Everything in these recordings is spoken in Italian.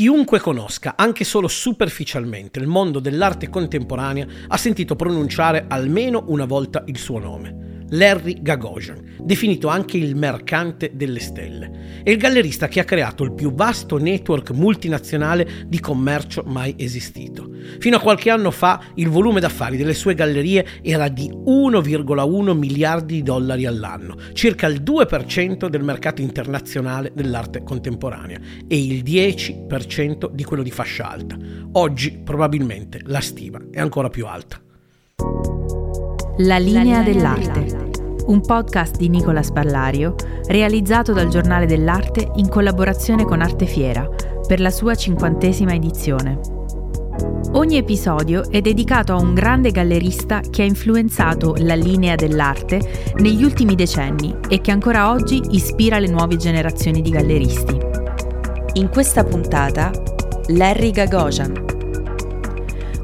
Chiunque conosca, anche solo superficialmente, il mondo dell'arte contemporanea ha sentito pronunciare almeno una volta il suo nome. Larry Gagosian, definito anche il mercante delle stelle. È il gallerista che ha creato il più vasto network multinazionale di commercio mai esistito. Fino a qualche anno fa il volume d'affari delle sue gallerie era di 1,1 miliardi di dollari all'anno, circa il 2% del mercato internazionale dell'arte contemporanea e il 10% di quello di fascia alta. Oggi probabilmente la stima è ancora più alta. La linea dell'arte, un podcast di Nicola Spallario realizzato dal Giornale dell'Arte in collaborazione con Artefiera per la sua cinquantesima edizione. Ogni episodio è dedicato a un grande gallerista che ha influenzato la linea dell'arte negli ultimi decenni e che ancora oggi ispira le nuove generazioni di galleristi. In questa puntata, Larry Gagosian,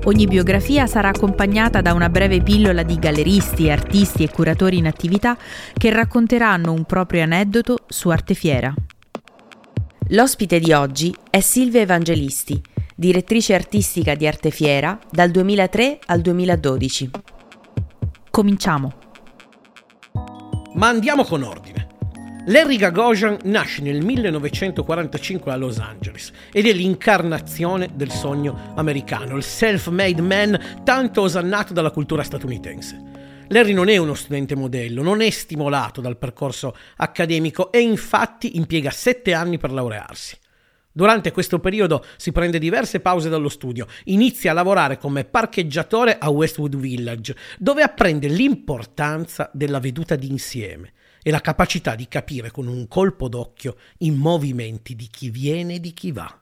Ogni biografia sarà accompagnata da una breve pillola di galleristi, artisti e curatori in attività che racconteranno un proprio aneddoto su Artefiera. L'ospite di oggi è Silvia Evangelisti, direttrice artistica di Artefiera dal 2003 al 2012. Cominciamo. Ma andiamo con ordine. Larry Gagosian nasce nel 1945 a Los Angeles ed è l'incarnazione del sogno americano, il self-made man tanto osannato dalla cultura statunitense. Larry non è uno studente modello, non è stimolato dal percorso accademico e infatti impiega sette anni per laurearsi. Durante questo periodo si prende diverse pause dallo studio, inizia a lavorare come parcheggiatore a Westwood Village, dove apprende l'importanza della veduta d'insieme e la capacità di capire con un colpo d'occhio i movimenti di chi viene e di chi va.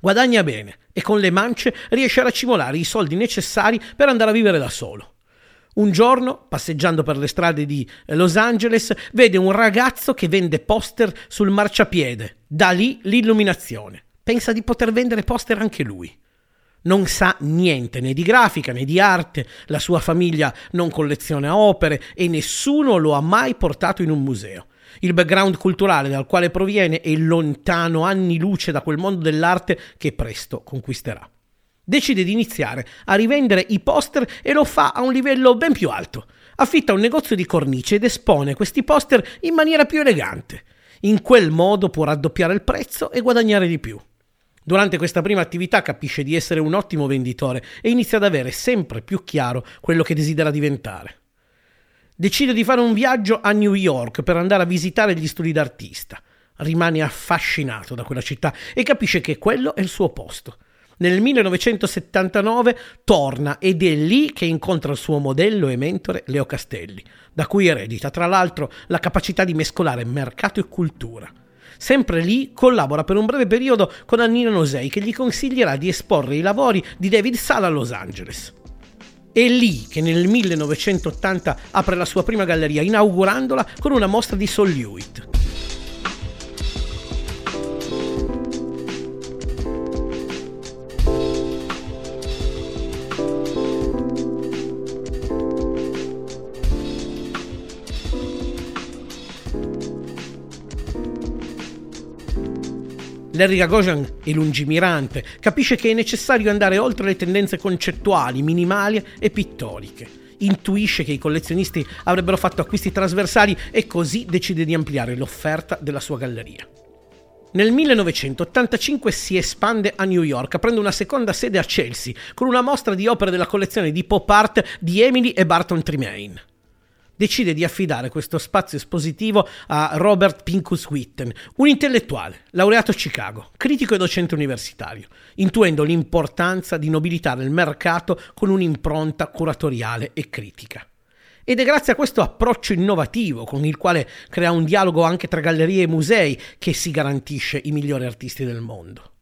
Guadagna bene e con le mance riesce a racimolare i soldi necessari per andare a vivere da solo. Un giorno, passeggiando per le strade di Los Angeles, vede un ragazzo che vende poster sul marciapiede. Da lì l'illuminazione. Pensa di poter vendere poster anche lui. Non sa niente né di grafica né di arte, la sua famiglia non colleziona opere e nessuno lo ha mai portato in un museo. Il background culturale dal quale proviene è lontano anni luce da quel mondo dell'arte che presto conquisterà. Decide di iniziare a rivendere i poster e lo fa a un livello ben più alto. Affitta un negozio di cornice ed espone questi poster in maniera più elegante. In quel modo può raddoppiare il prezzo e guadagnare di più. Durante questa prima attività capisce di essere un ottimo venditore e inizia ad avere sempre più chiaro quello che desidera diventare. Decide di fare un viaggio a New York per andare a visitare gli studi d'artista. Rimane affascinato da quella città e capisce che quello è il suo posto. Nel 1979 torna ed è lì che incontra il suo modello e mentore Leo Castelli, da cui eredita tra l'altro la capacità di mescolare mercato e cultura. Sempre lì collabora per un breve periodo con Annina Nosei che gli consiglierà di esporre i lavori di David Sala a Los Angeles. È lì che nel 1980 apre la sua prima galleria, inaugurandola con una mostra di Sol Hewitt. Larry Gagosian è lungimirante, capisce che è necessario andare oltre le tendenze concettuali, minimali e pittoriche. Intuisce che i collezionisti avrebbero fatto acquisti trasversali e così decide di ampliare l'offerta della sua galleria. Nel 1985 si espande a New York, aprendo una seconda sede a Chelsea, con una mostra di opere della collezione di pop art di Emily e Barton Tremaine decide di affidare questo spazio espositivo a Robert Pincus Witten, un intellettuale, laureato a Chicago, critico e docente universitario, intuendo l'importanza di nobilitare il mercato con un'impronta curatoriale e critica. Ed è grazie a questo approccio innovativo con il quale crea un dialogo anche tra gallerie e musei che si garantisce i migliori artisti del mondo.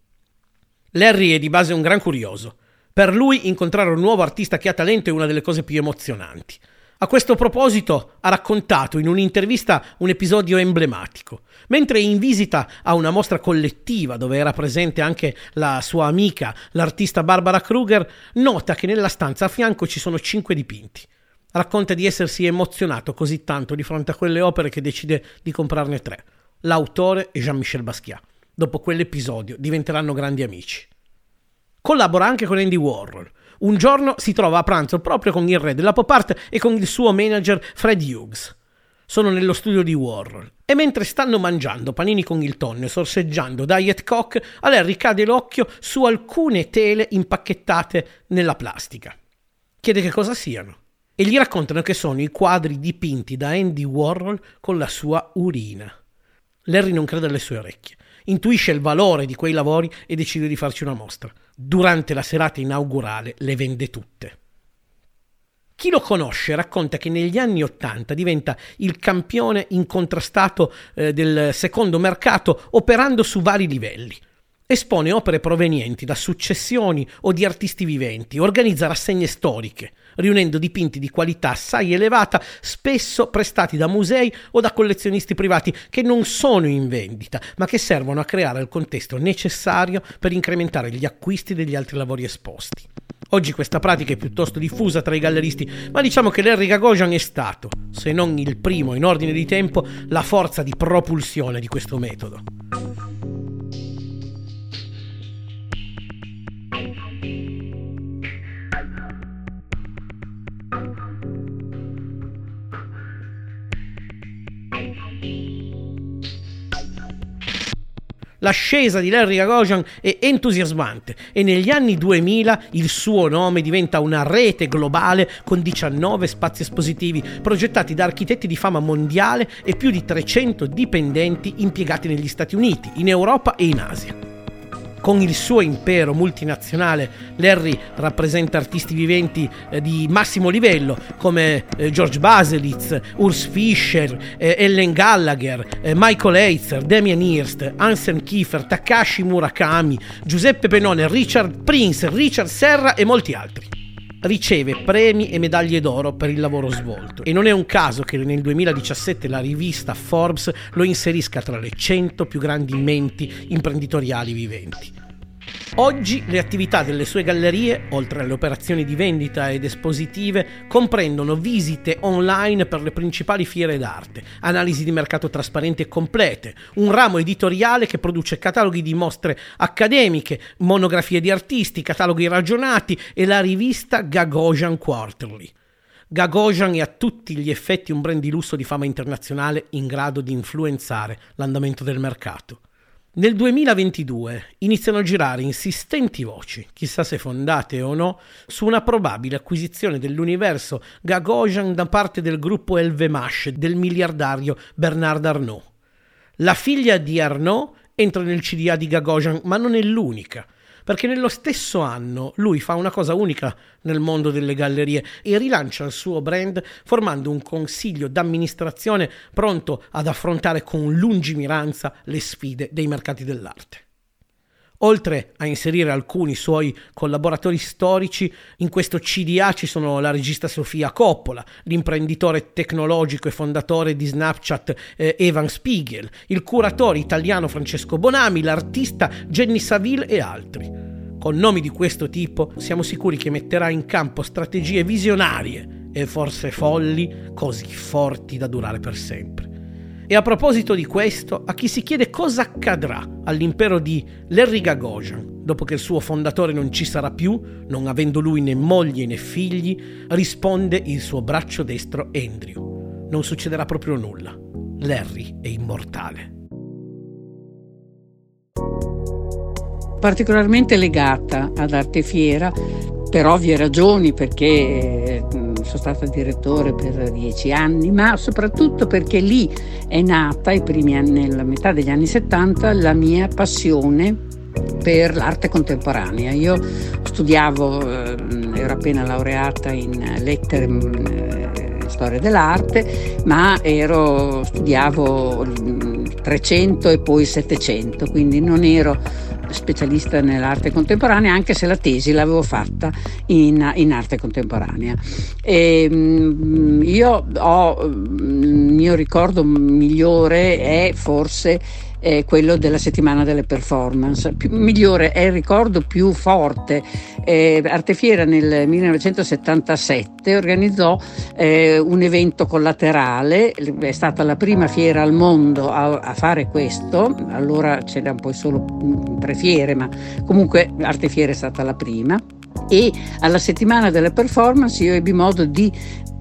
Larry è di base un gran curioso. Per lui incontrare un nuovo artista che ha talento è una delle cose più emozionanti. A questo proposito ha raccontato in un'intervista un episodio emblematico. Mentre in visita a una mostra collettiva dove era presente anche la sua amica, l'artista Barbara Kruger, nota che nella stanza a fianco ci sono cinque dipinti. Racconta di essersi emozionato così tanto di fronte a quelle opere che decide di comprarne tre. L'autore è Jean-Michel Basquiat. dopo quell'episodio, diventeranno grandi amici. Collabora anche con Andy Warhol. Un giorno si trova a pranzo proprio con il re della pop art e con il suo manager Fred Hughes. Sono nello studio di Warhol e mentre stanno mangiando panini con il tonno e sorseggiando Diet Coke, a Larry cade l'occhio su alcune tele impacchettate nella plastica. Chiede che cosa siano e gli raccontano che sono i quadri dipinti da Andy Warhol con la sua urina. Larry non crede alle sue orecchie, intuisce il valore di quei lavori e decide di farci una mostra. Durante la serata inaugurale le vende tutte. Chi lo conosce racconta che negli anni Ottanta diventa il campione incontrastato eh, del secondo mercato operando su vari livelli. Espone opere provenienti da successioni o di artisti viventi, organizza rassegne storiche, riunendo dipinti di qualità assai elevata, spesso prestati da musei o da collezionisti privati che non sono in vendita, ma che servono a creare il contesto necessario per incrementare gli acquisti degli altri lavori esposti. Oggi questa pratica è piuttosto diffusa tra i galleristi, ma diciamo che Larry Gagosian è stato, se non il primo in ordine di tempo, la forza di propulsione di questo metodo. L'ascesa di Larry Gagosian è entusiasmante e negli anni 2000 il suo nome diventa una rete globale con 19 spazi espositivi progettati da architetti di fama mondiale e più di 300 dipendenti impiegati negli Stati Uniti, in Europa e in Asia con il suo impero multinazionale, Larry rappresenta artisti viventi eh, di massimo livello come eh, George Baselitz, Urs Fischer, eh, Ellen Gallagher, eh, Michael Eitzer, Damien Hirst, Hansen Kiefer, Takashi Murakami, Giuseppe Penone, Richard Prince, Richard Serra e molti altri riceve premi e medaglie d'oro per il lavoro svolto e non è un caso che nel 2017 la rivista Forbes lo inserisca tra le 100 più grandi menti imprenditoriali viventi. Oggi le attività delle sue gallerie, oltre alle operazioni di vendita ed espositive, comprendono visite online per le principali fiere d'arte, analisi di mercato trasparenti e complete, un ramo editoriale che produce cataloghi di mostre accademiche, monografie di artisti, cataloghi ragionati e la rivista Gagosian Quarterly. Gagosian è a tutti gli effetti un brand di lusso di fama internazionale in grado di influenzare l'andamento del mercato. Nel 2022 iniziano a girare insistenti voci, chissà se fondate o no, su una probabile acquisizione dell'universo Gagosian da parte del gruppo LVMH del miliardario Bernard Arnault. La figlia di Arnault entra nel CDA di Gagosian, ma non è l'unica perché nello stesso anno lui fa una cosa unica nel mondo delle gallerie e rilancia il suo brand formando un consiglio d'amministrazione pronto ad affrontare con lungimiranza le sfide dei mercati dell'arte. Oltre a inserire alcuni suoi collaboratori storici, in questo CDA ci sono la regista Sofia Coppola, l'imprenditore tecnologico e fondatore di Snapchat eh, Evan Spiegel, il curatore italiano Francesco Bonami, l'artista Jenny Saville e altri. Con nomi di questo tipo siamo sicuri che metterà in campo strategie visionarie e forse folli così forti da durare per sempre. E a proposito di questo, a chi si chiede cosa accadrà all'impero di Larry Gagosian, dopo che il suo fondatore non ci sarà più, non avendo lui né moglie né figli, risponde il suo braccio destro Andrew. Non succederà proprio nulla. Larry è immortale. particolarmente legata ad Arte Fiera per ovvie ragioni, perché mm, sono stata direttore per dieci anni, ma soprattutto perché lì è nata, anni, nella metà degli anni 70, la mia passione per l'arte contemporanea. Io studiavo, eh, ero appena laureata in lettere eh, storia dell'arte, ma ero, studiavo 300 mm, e poi 700, quindi non ero specialista nell'arte contemporanea, anche se la tesi l'avevo fatta in, in arte contemporanea. E, mm, io ho, il mio ricordo migliore è forse è quello della settimana delle performance. Più, migliore è il ricordo più forte. Eh, Artefiera nel 1977 organizzò eh, un evento collaterale, è stata la prima fiera al mondo a, a fare questo, allora c'erano poi solo mm, tre fiere, ma comunque Artefiera è stata la prima e alla settimana delle performance io ebbi modo di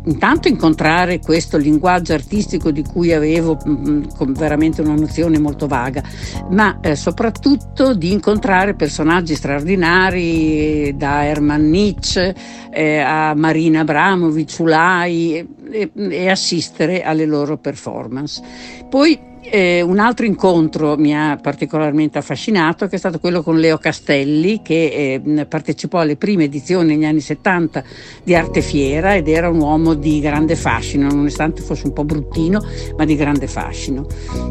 intanto incontrare questo linguaggio artistico di cui avevo mh, mm, mm, veramente una nozione molto vaga, ma eh, soprattutto di incontrare personaggi straordinari da Hermann Nietzsche eh, a Marina Abramovic, Ulai e, e assistere alle loro performance. Poi eh, un altro incontro mi ha particolarmente affascinato, che è stato quello con Leo Castelli, che eh, partecipò alle prime edizioni negli anni 70 di Arte Fiera ed era un uomo di grande fascino, nonostante fosse un po' bruttino, ma di grande fascino.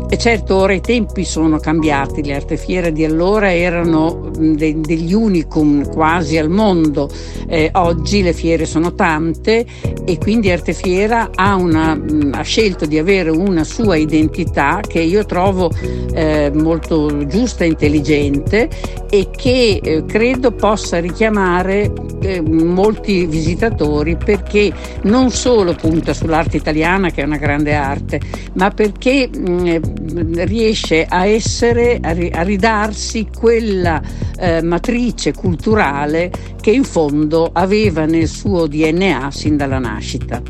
E certo, ora i tempi sono cambiati, le Arte Fiere di allora erano de- degli unicum quasi al mondo, eh, oggi le fiere sono tante e quindi Arte Fiera ha, una, ha scelto di avere una sua identità che io trovo eh, molto giusta e intelligente e che eh, credo possa richiamare eh, molti visitatori perché non solo punta sull'arte italiana che è una grande arte, ma perché mh, mm, riesce a essere, a, ri, a ridarsi quella eh, matrice culturale che in fondo aveva nel suo DNA sin dalla nascita.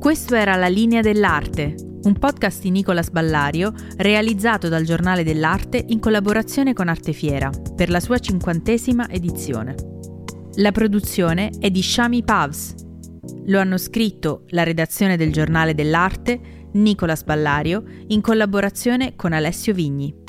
Questo era La linea dell'arte, un podcast di Nicolas Ballario realizzato dal Giornale dell'Arte in collaborazione con Artefiera per la sua cinquantesima edizione. La produzione è di Shami Pavs. Lo hanno scritto la redazione del Giornale dell'Arte, Nicolas Ballario, in collaborazione con Alessio Vigni.